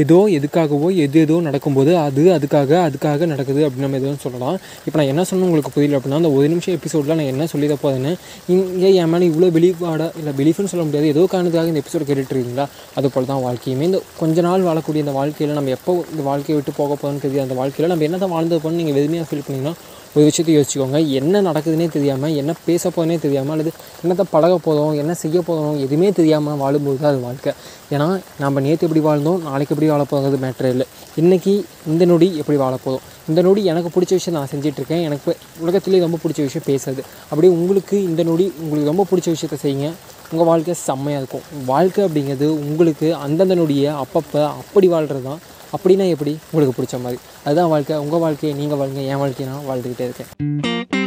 ஏதோ எதுக்காகவோ எது ஏதோ நடக்கும்போது அது அதுக்காக அதுக்காக நடக்குது அப்படின்னு நம்ம எதுவும் சொல்லலாம். இப்போ நான் என்ன சொன்ன உங்களுக்கு புரியல அப்படின்னா அந்த ஒரு நிமிஷம் எபிசோடில் நான் என்ன சொல்லி தான் போதேன்னு இங்கே என் மேலே இவ்வளோ பிலீஃபாட இல்லை பிலீஃப்னு சொல்ல முடியாது. ஏதோ காரணத்துக்காக இந்த எபிசோட் கேட்டுட்ருக்கீங்களா அது போல் தான் வாழ்க்கையுமே. இந்த கொஞ்ச நாள் வாழக்கூடிய இந்த வாழ்க்கையில் நம்ம எப்போ இந்த வாழ்க்கையை விட்டு போக போகிறோன்னு தெரியாது அந்த வாழ்க்கையில் நம்ம என்ன தான் வாழ்ந்து போகணும்னு நீங்கள் எதுமையாக ஃபீல் பண்ணிங்கன்னா ஒரு விஷயத்தை யோசிச்சுக்கோங்க. என்ன நடக்குதுன்னே தெரியாமல் என்ன பேச போதுனே தெரியாமல் அல்லது என்னத்தை பழக போதும் என்ன செய்ய போதும் எதுவுமே தெரியாமல் வாழும்போது தான் அது வாழ்க்கை. ஏன்னா நம்ம நேற்று எப்படி வாழ்ந்தோம் நாளைக்கு எப்படி வாழ போகிறது இல்லை. இன்றைக்கி இந்த நொடி எப்படி வாழ போதும் இந்த நொடி எனக்கு பிடிச்ச விஷயம் நான் செஞ்சிட்ருக்கேன் எனக்கு உலகத்துலேயே ரொம்ப பிடிச்ச விஷயம் பேசுறது. அப்படியே உங்களுக்கு இந்த நொடி உங்களுக்கு ரொம்ப பிடிச்ச விஷயத்த செய்யுங்க. உங்கள் வாழ்க்கை செம்மையாக இருக்கும். வாழ்க்கை அப்படிங்கிறது உங்களுக்கு அந்தந்த நொடியை அப்பப்போ அப்படி வாழ்கிறது தான் அப்படின்னா எப்படி? உங்களுக்கு பிடிச்ச மாதிரி. அதுதான் வாழ்க்கை. உங்கள் வாழ்க்கையை நீங்கள் வாழ்க்கை என் வாழ்க்கையை நான் வாழ்ந்துக்கிட்டே இருக்கேன்.